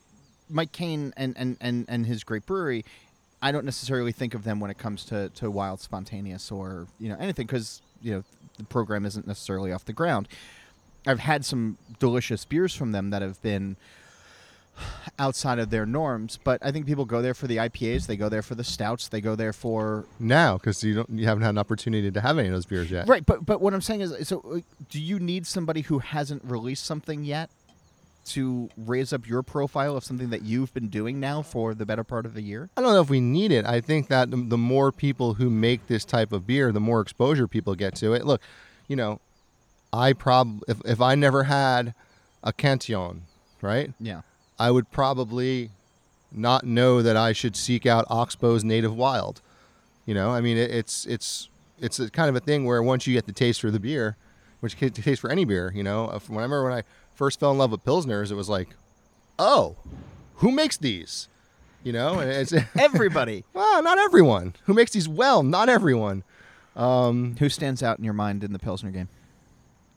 Mike Kane and, and, and, and his great brewery, I don't necessarily think of them when it comes to, to wild spontaneous or you know anything because you know the program isn't necessarily off the ground. I've had some delicious beers from them that have been outside of their norms, but I think people go there for the IPAs, they go there for the stouts, they go there for now, because you don't, you haven't had an opportunity to have any of those beers yet. Right, but but what I'm saying is, so uh, do you need somebody who hasn't released something yet to raise up your profile of something that you've been doing now for the better part of the year? I don't know if we need it. I think that the, more people who make this type of beer, the more exposure people get to it. Look, you know, I prob if if I never had a Cantillon, right? Yeah. I would probably not know that I should seek out Oxbow's Native Wild. You know, I mean, it, it's it's it's a kind of a thing where once you get the taste for the beer, which you taste for any beer, you know, when I remember when I first fell in love with pilsners, it was like, oh, who makes these? You know, it's Everybody. well, not everyone who makes these well, not everyone. Um, who stands out in your mind in the Pilsner game?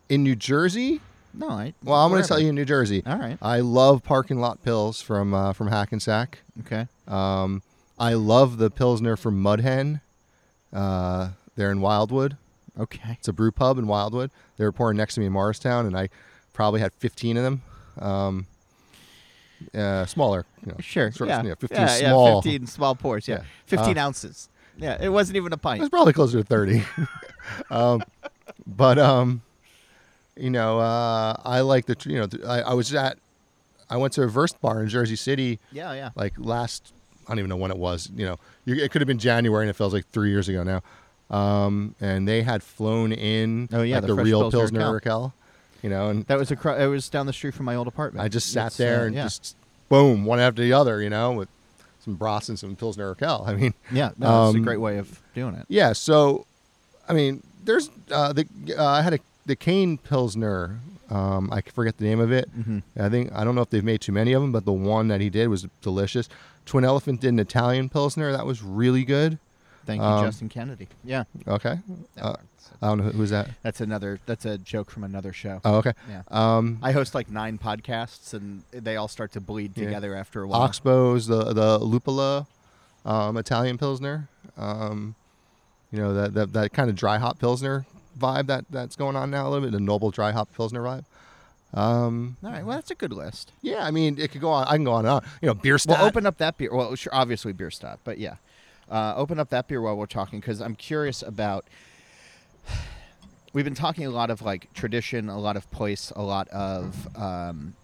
in New Jersey, No, I. well, I'm going to tell you in New Jersey. All right. I love parking lot pills from uh, from Hackensack. Okay. Um, I love the Pilsner from Mudhen. Uh, they're in Wildwood. Okay. It's a brew pub in Wildwood. They were pouring next to me in Morristown, and I probably had 15 of them. Um, uh, smaller, you know, Sure. of, yeah. you know, 15 yeah, small. Yeah, 15 small pours. Yeah. Yeah. 15 Uh, ounces. Yeah. It wasn't even a pint. It was probably closer to 30. um, but um, you know, uh, I like the you know I, I was at I went to a Verst bar in Jersey City Yeah. Yeah. like last I don't even know when it was. You know, you, it could have been January, and it feels like three years ago now. Um, and they had flown in Oh, yeah, like the the, real Pilsner Pilsner Urquell. You know, and That was across. It was down the street from my old apartment. I just sat It's, there uh, and yeah. just boom, one after the other. You know, with some brats and some Pilsner Urquell. I mean, Yeah. No, that's a um, great way of doing it. Yeah, so I mean, there's uh, the uh, I had a the Kane Pilsner. Um, I forget the name of it. Mm-hmm. I think I don't know if they've made too many of them, but the one that he did was delicious. Twin Elephant did an Italian Pilsner that was really good. Thank you, um, Justin Kennedy. Yeah. Okay, uh, I don't know who's that. That's another. That's a joke from another show. Oh, okay. Yeah. Um, I host like nine podcasts, and they all start to bleed Yeah. together after a while. Oxbow's the the Luppolo um, Italian Pilsner. Um, you know that that, that kind of dry hop Pilsner vibe that that's going on now a little bit. The noble dry hop Pilsner vibe. Um, All right. Well, that's a good list. Yeah, I mean, it could go on. I can go on and on. You know, beer Well, open up that beer. Well, sure, obviously beer stop, but yeah, uh, open up that beer while we're talking because I'm curious about. We've been talking a lot of like tradition, a lot of place, a lot of. Um,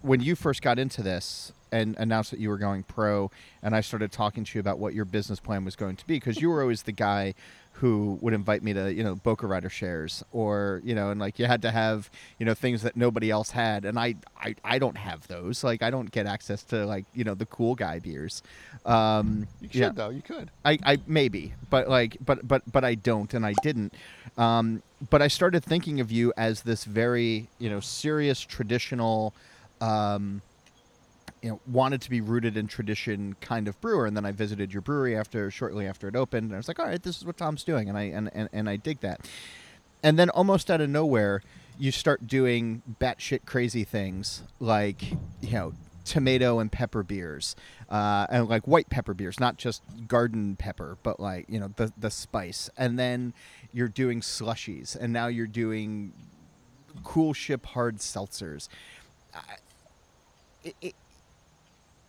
when you first got into this and announced that you were going pro, and I started talking to you about what your business plan was going to be, because you were always the guy who would invite me to, you know, Bokkereyder shares, or you know, and like you had to have, you know, things that nobody else had, and I, I, I don't have those. Like I don't get access to like you know the cool guy beers. Um, you should yeah. though. You could. I, I maybe, but like, but but but I don't, and I didn't. Um, but I started thinking of you as this very, you know, serious traditional, um, you know, wanted to be rooted in tradition kind of brewer. And then I visited your brewery after shortly after it opened, and I was like, all right, this is what Tom's doing, and I and and, and I dig that. And then almost out of nowhere, you start doing batshit crazy things like, you know, tomato and pepper beers, uh, and like white pepper beers, not just garden pepper, but like you know the the spice. And then you're doing slushies, and now you're doing coolship hard seltzers.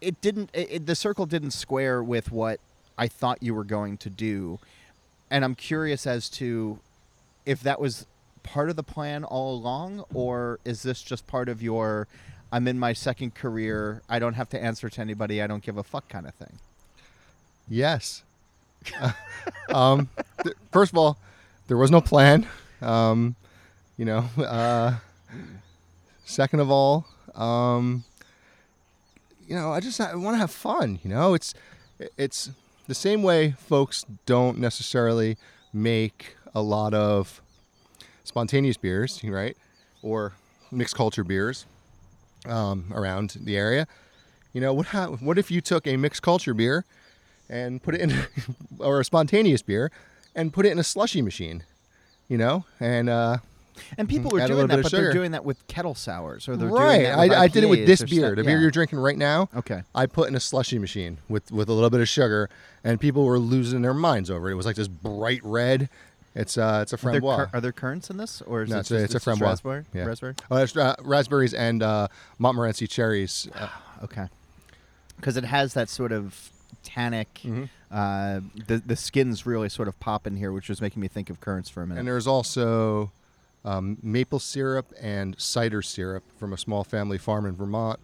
It didn't. It, it- the circle didn't square with what I thought you were going to do, and I'm curious as to if that was part of the plan all along, or is this just part of your I'm in my second career, I don't have to answer to anybody, I don't give a fuck kind of thing? Yes. um, th- first of all, there was no plan. Um, you know. Uh, second of all, um, you know, I just I want to have fun. You know, it's it's the same way folks don't necessarily make a lot of spontaneous beers, right, or mixed culture beers um, around the area. You know, what ha- what if you took a mixed culture beer and put it in, or a spontaneous beer, and put it in a slushy machine? You know, and uh, And people were Add a doing that, but of they're doing that with kettle sours, or they're doing right, I, I did it with this beer, stuff- the beer yeah. you're drinking right now. Okay. I put in a slushy machine with with a little bit of sugar, and people were losing their minds over it. It was like this bright red. It's uh, it's a Are there, framboise. are there currants in this, or is No, it it's a- it's a framboise. raspberry? Yeah. Raspberry. Oh, that's uh, raspberries and uh, Montmorency cherries. Uh, Okay. Because it has that sort of tannic. Mhm. Uh, the the skins really sort of pop in here, which was making me think of currants for a minute. and there's also um, maple syrup and cider syrup from a small family farm in Vermont,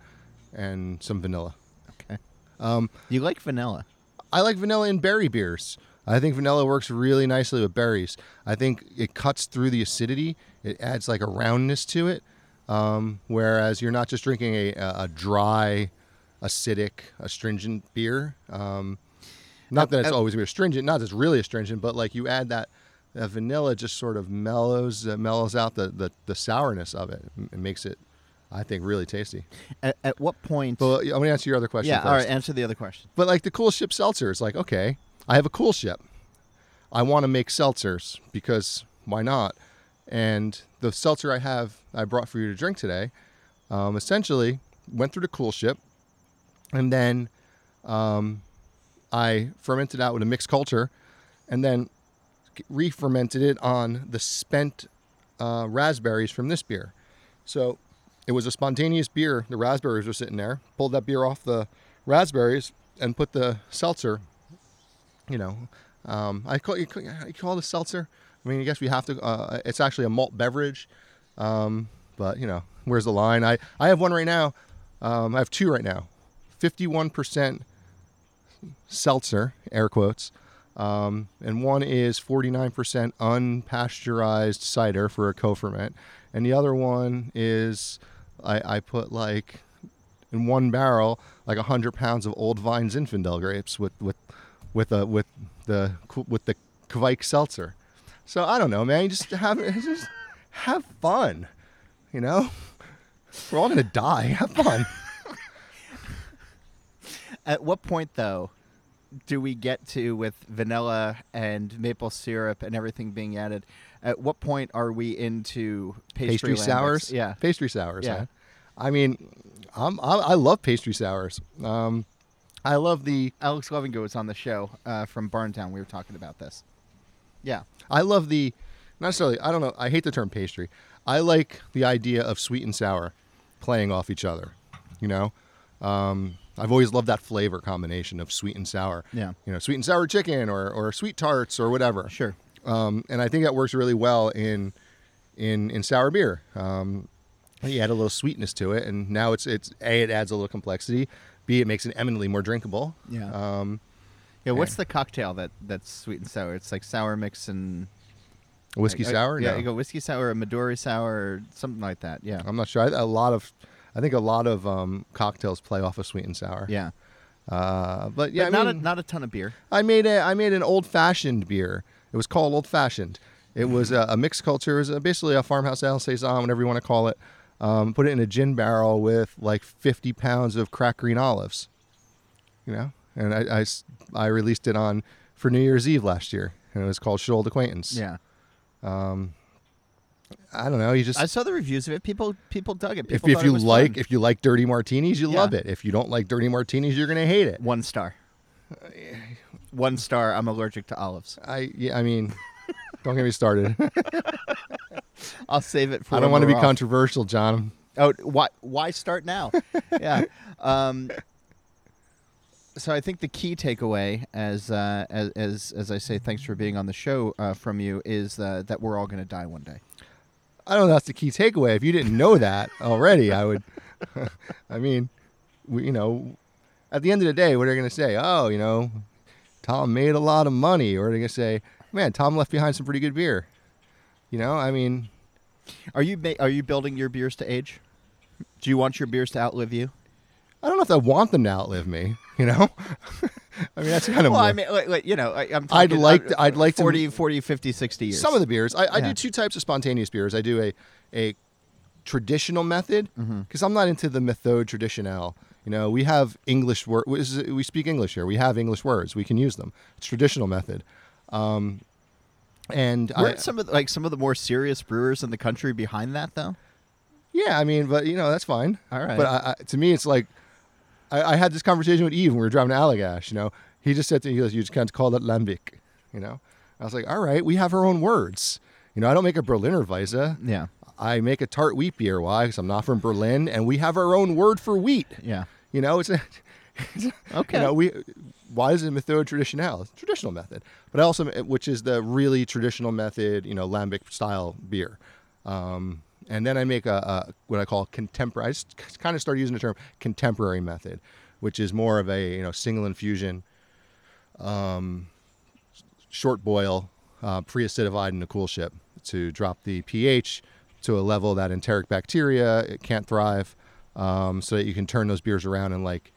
and some vanilla. okay. Um, You like vanilla? I like vanilla in berry beers. I think vanilla works really nicely with berries. I think it cuts through the acidity. It adds like a roundness to it. Um, whereas you're not just drinking a, a dry, acidic, astringent beer. Um, not that it's always be astringent, not that it's really astringent, but like you add that, that vanilla just sort of mellows uh, mellows out the, the, the sourness of it. It makes it, I think, really tasty. At, at what point? But I'm gonna answer your other question. yeah. first. All right. Answer the other question. But like the coolship seltzer, it's like, okay, I have a coolship. I want to make seltzers because why not? And the seltzer I have, I brought for you to drink today, um, essentially went through the coolship, and then um, I fermented out with a mixed culture, and then re-fermented it on the spent uh, raspberries from this beer. So it was a spontaneous beer. The raspberries were sitting there. Pulled that beer off the raspberries and put the seltzer. You know, um, I call you you call it a seltzer. I mean, I guess we have to. Uh, it's actually a malt beverage, um, but you know, where's the line? I I have one right now. Um, I have two right now. Fifty-one percent seltzer, air quotes, um, and one is 49% unpasteurized cider for a co-ferment, and the other one is I, I put like in one barrel like 100 pounds of old vine Zinfandel grapes with with with a with the with the Kvike seltzer. So I don't know, man. Just have just have fun, you know. We're all gonna die. Have fun. At what point, though, do we get to with vanilla and maple syrup and everything being added? At what point are we into pastry, pastry sours. Yeah. pastry sours. Yeah. Yeah. I mean, I'm, I, I love pastry sours. Um, I love the Alex Lovingo was on the show uh, from Barntown. We were talking about this. Yeah. I love the not necessarily. I don't know. I hate the term pastry. I like the idea of sweet and sour playing off each other. You know, um, I've always loved that flavor combination of sweet and sour. Yeah. You know, sweet and sour chicken or or sweet tarts or whatever. Sure. um, and I think that works really well in in in sour beer. Um, you add a little sweetness to it, and now it's it's a it adds a little complexity. B it makes it eminently more drinkable. Yeah. Um, Yeah. What's Yeah. the cocktail that that's sweet and sour? It's like sour mix and whiskey like, uh, sour. Yeah, No. you go whiskey sour, a Midori sour, or something like that. Yeah. I'm not sure. I, a lot of I think a lot of um, cocktails play off of sweet and sour. Yeah. Uh, but yeah, But I not mean, a, not a ton of beer. I made a I made an old fashioned beer. It was called old fashioned. It was a, a mixed culture. It was a, basically a farmhouse ale saison, whatever you want to call it. Um, put it in a gin barrel with like 50 pounds of cracked green olives. You know, and I I released it on for New Year's Eve last year, and it was called Should Old Acquaintance. Yeah. Um, I don't know. You just I saw the reviews of it. People people dug it. if People if it you was like fun. if you like dirty martinis, you Yeah. love it. If you don't like dirty martinis, you're gonna hate it. one star. One star. I'm allergic to olives. I yeah, I mean, don't get me started. I'll save it for. I don't want to be off. controversial, John. Oh, why? Why start now? yeah. Um, so I think the key takeaway, as uh, as, as as I say, thanks for being on the show uh, from you, is uh, that we're all going to die one day. I don't know. That's the key takeaway. If you didn't know that already, I would. I mean, we, you know, at the end of the day, what are they going to say? Oh, you know, Tom made a lot of money, or are they going to say, man, Tom left behind some pretty good beer? You know, I mean, Are you are you building your beers to age? Do you want your beers to outlive you? I don't know if I want them to outlive me. You know, I mean, that's kind of Well, I mean, like, like, you know, I, I'm. I'd like to- I'd like to- 40, 40, 50, 60 years. some of the beers. I, I Yeah. do two types of spontaneous beers. I do a a traditional method Mm-hmm. because I'm not into the methode traditionnel. You know, we have English word. We speak English here. We have English words. We can use them. It's traditional method. Um, and weren't I, some of the, like some of the more serious brewers in the country behind that though? Yeah, I mean, but you know that's fine. All right. But I, I, to me, it's like I, I, had this conversation with Yves when we were driving to Allagash. You know, he just said to me, he goes, "You just can't call that lambic." You know, I was like, "All right, we have our own words." You know, I don't make a Berliner Weisse. Yeah. I make a tart wheat beer. Why? Because I'm not from Berlin, and we have our own word for wheat. Yeah. You know, it's a, okay. You know, we why is it methode traditionale? Traditional method, but also which is the really traditional method. You know, lambic style beer. Um, and then I make a, a what I call contemporary. I just kind of started using the term contemporary method, which is more of a you know single infusion, um, short boil, uh, pre-acidified in a coolship to drop the pH to a level that enteric bacteria it can't thrive, um, so that you can turn those beers around in like,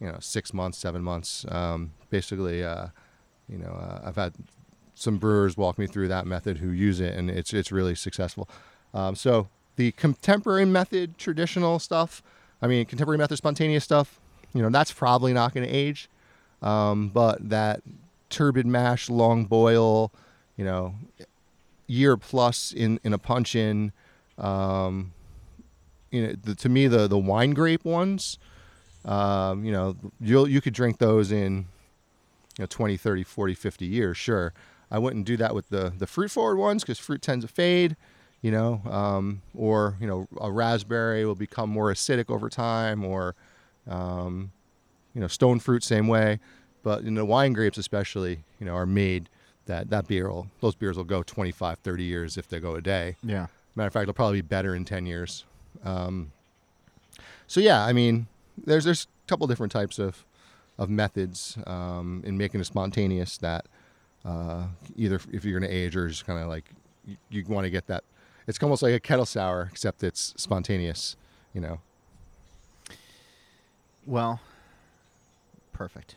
you know, six months, seven months. Um, basically, uh, you know, uh, I've had some brewers walk me through that method who use it, and it's it's really successful. Um, so the contemporary method, traditional stuff, I mean, contemporary method, spontaneous stuff, you know, that's probably not going to age. Um, but that turbid mash, long boil, you know, year plus in, in a puncheon, um, you know, the, to me, the, the wine grape ones, um, you know, you'll, you could drink those in, you know, 20, 30, 40, 50 years. Sure. I wouldn't do that with the, the fruit forward ones because fruit tends to fade you know, um, or you know, a raspberry will become more acidic over time, or um, you know, stone fruit same way. But in the wine grapes, especially, you know, are made that that beer will those beers will go 25, 30 years if they go a day. Yeah. Matter of fact, they'll probably be better in 10 years. Um, so yeah, I mean, there's there's a couple different types of of methods um, in making it spontaneous that uh, either if you're going to age or just kind of like you, you want to get that it's almost like a kettle sour, except it's spontaneous. You know. Well, perfect.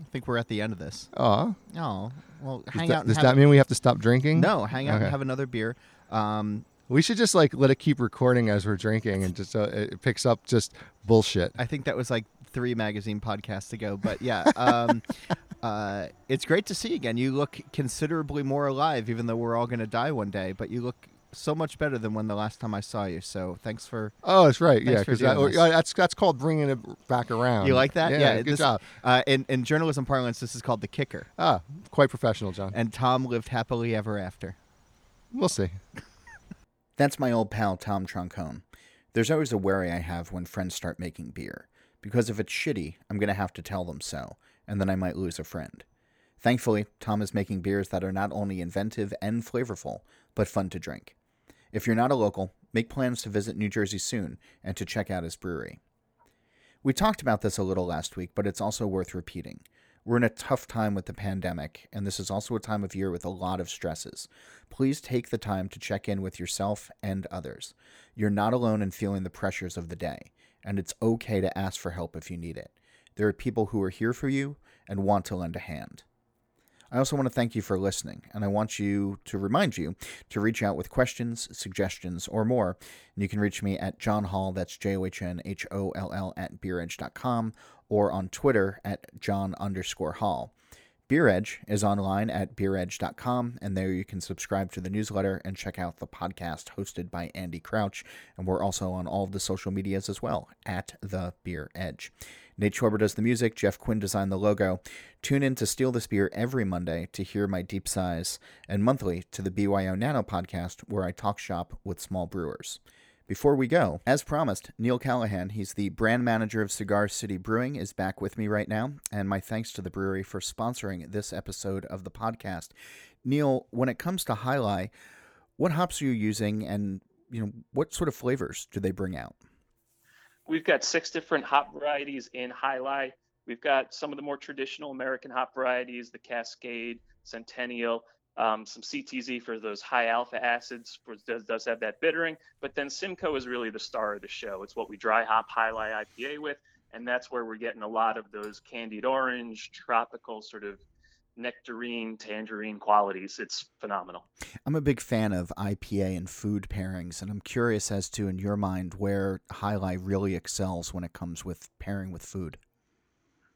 I think we're at the end of this. Oh. Oh. Well, does hang that, out. Does that mean we have to stop drinking? No, hang out okay. and have another beer. Um, we should just like let it keep recording as we're drinking, and just so it picks up just bullshit. I think that was like three magazine podcasts ago, but yeah. Um, uh, it's great to see you again. You look considerably more alive, even though we're all going to die one day. But you look so much better than when the last time I saw you. So thanks for. Oh, that's right. Yeah, because that, that's that's called bringing it back around. You like that? Yeah. yeah good this, job. Uh, in in journalism parlance, this is called the kicker. Ah, quite professional, John. And Tom lived happily ever after. We'll see. That's my old pal Tom Troncone. There's always a worry I have when friends start making beer, because if it's shitty, I'm gonna have to tell them so, and then I might lose a friend. Thankfully, Tom is making beers that are not only inventive and flavorful, but fun to drink. If you're not a local, make plans to visit New Jersey soon and to check out his brewery. We talked about this a little last week, but it's also worth repeating. We're in a tough time with the pandemic, and this is also a time of year with a lot of stresses. Please take the time to check in with yourself and others. You're not alone in feeling the pressures of the day, and it's okay to ask for help if you need it. There are people who are here for you and want to lend a hand. I also want to thank you for listening, and I want you to remind you to reach out with questions, suggestions, or more. And you can reach me at John Holl, that's J O H N H O L L, at beeredge.com, or on Twitter at John underscore Holl. Beer Edge is online at beeredge.com, and there you can subscribe to the newsletter and check out the podcast hosted by Andy Crouch. And we're also on all of the social medias as well at The Beer Edge. Nate Schwarber does the music, Jeff Quinn designed the logo. Tune in to Steal This Beer every Monday to hear my deep sighs, and monthly to the BYO Nano podcast, where I talk shop with small brewers. Before we go, as promised, Neil Callahan, he's the brand manager of Cigar City Brewing, is back with me right now, and my thanks to the brewery for sponsoring this episode of the podcast. Neil, when it comes to Alai, what hops are you using, and you know what sort of flavors do they bring out? We've got six different hop varieties in Alai. We've got some of the more traditional American hop varieties, the Cascade, Centennial, um, some CTZ for those high alpha acids, for, does, does have that bittering. But then Simcoe is really the star of the show. It's what we dry hop Alai IPA with, and that's where we're getting a lot of those candied orange, tropical sort of nectarine, tangerine qualities. It's phenomenal. I'm a big fan of IPA and food pairings, and I'm curious as to, in your mind, where Alai really excels when it comes with pairing with food.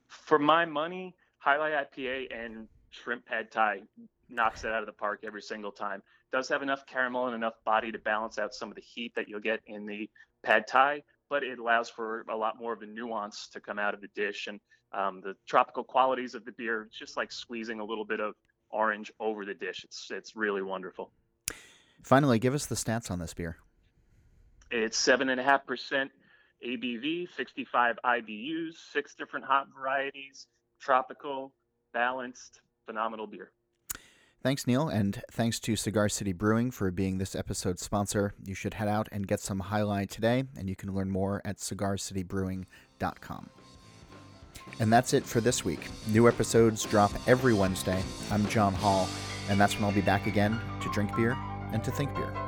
For my money, Alai IPA and shrimp pad thai knocks it out of the park every single time. Does have enough caramel and enough body to balance out some of the heat that you'll get in the pad thai, but it allows for a lot more of the nuance to come out of the dish and um, the tropical qualities of the beer, it's just like squeezing a little bit of orange over the dish. It's it's really wonderful. Finally, give us the stats on this beer. It's seven and a half percent ABV, 65 IBUs, six different hop varieties, tropical, balanced, phenomenal beer. Thanks, Neil, and thanks to Cigar City Brewing for being this episode's sponsor. You should head out and get some Alai today, and you can learn more at cigarcitybrewing.com. And that's it for this week. New episodes drop every Wednesday. I'm John Holl, and that's when I'll be back again to drink beer and to think beer.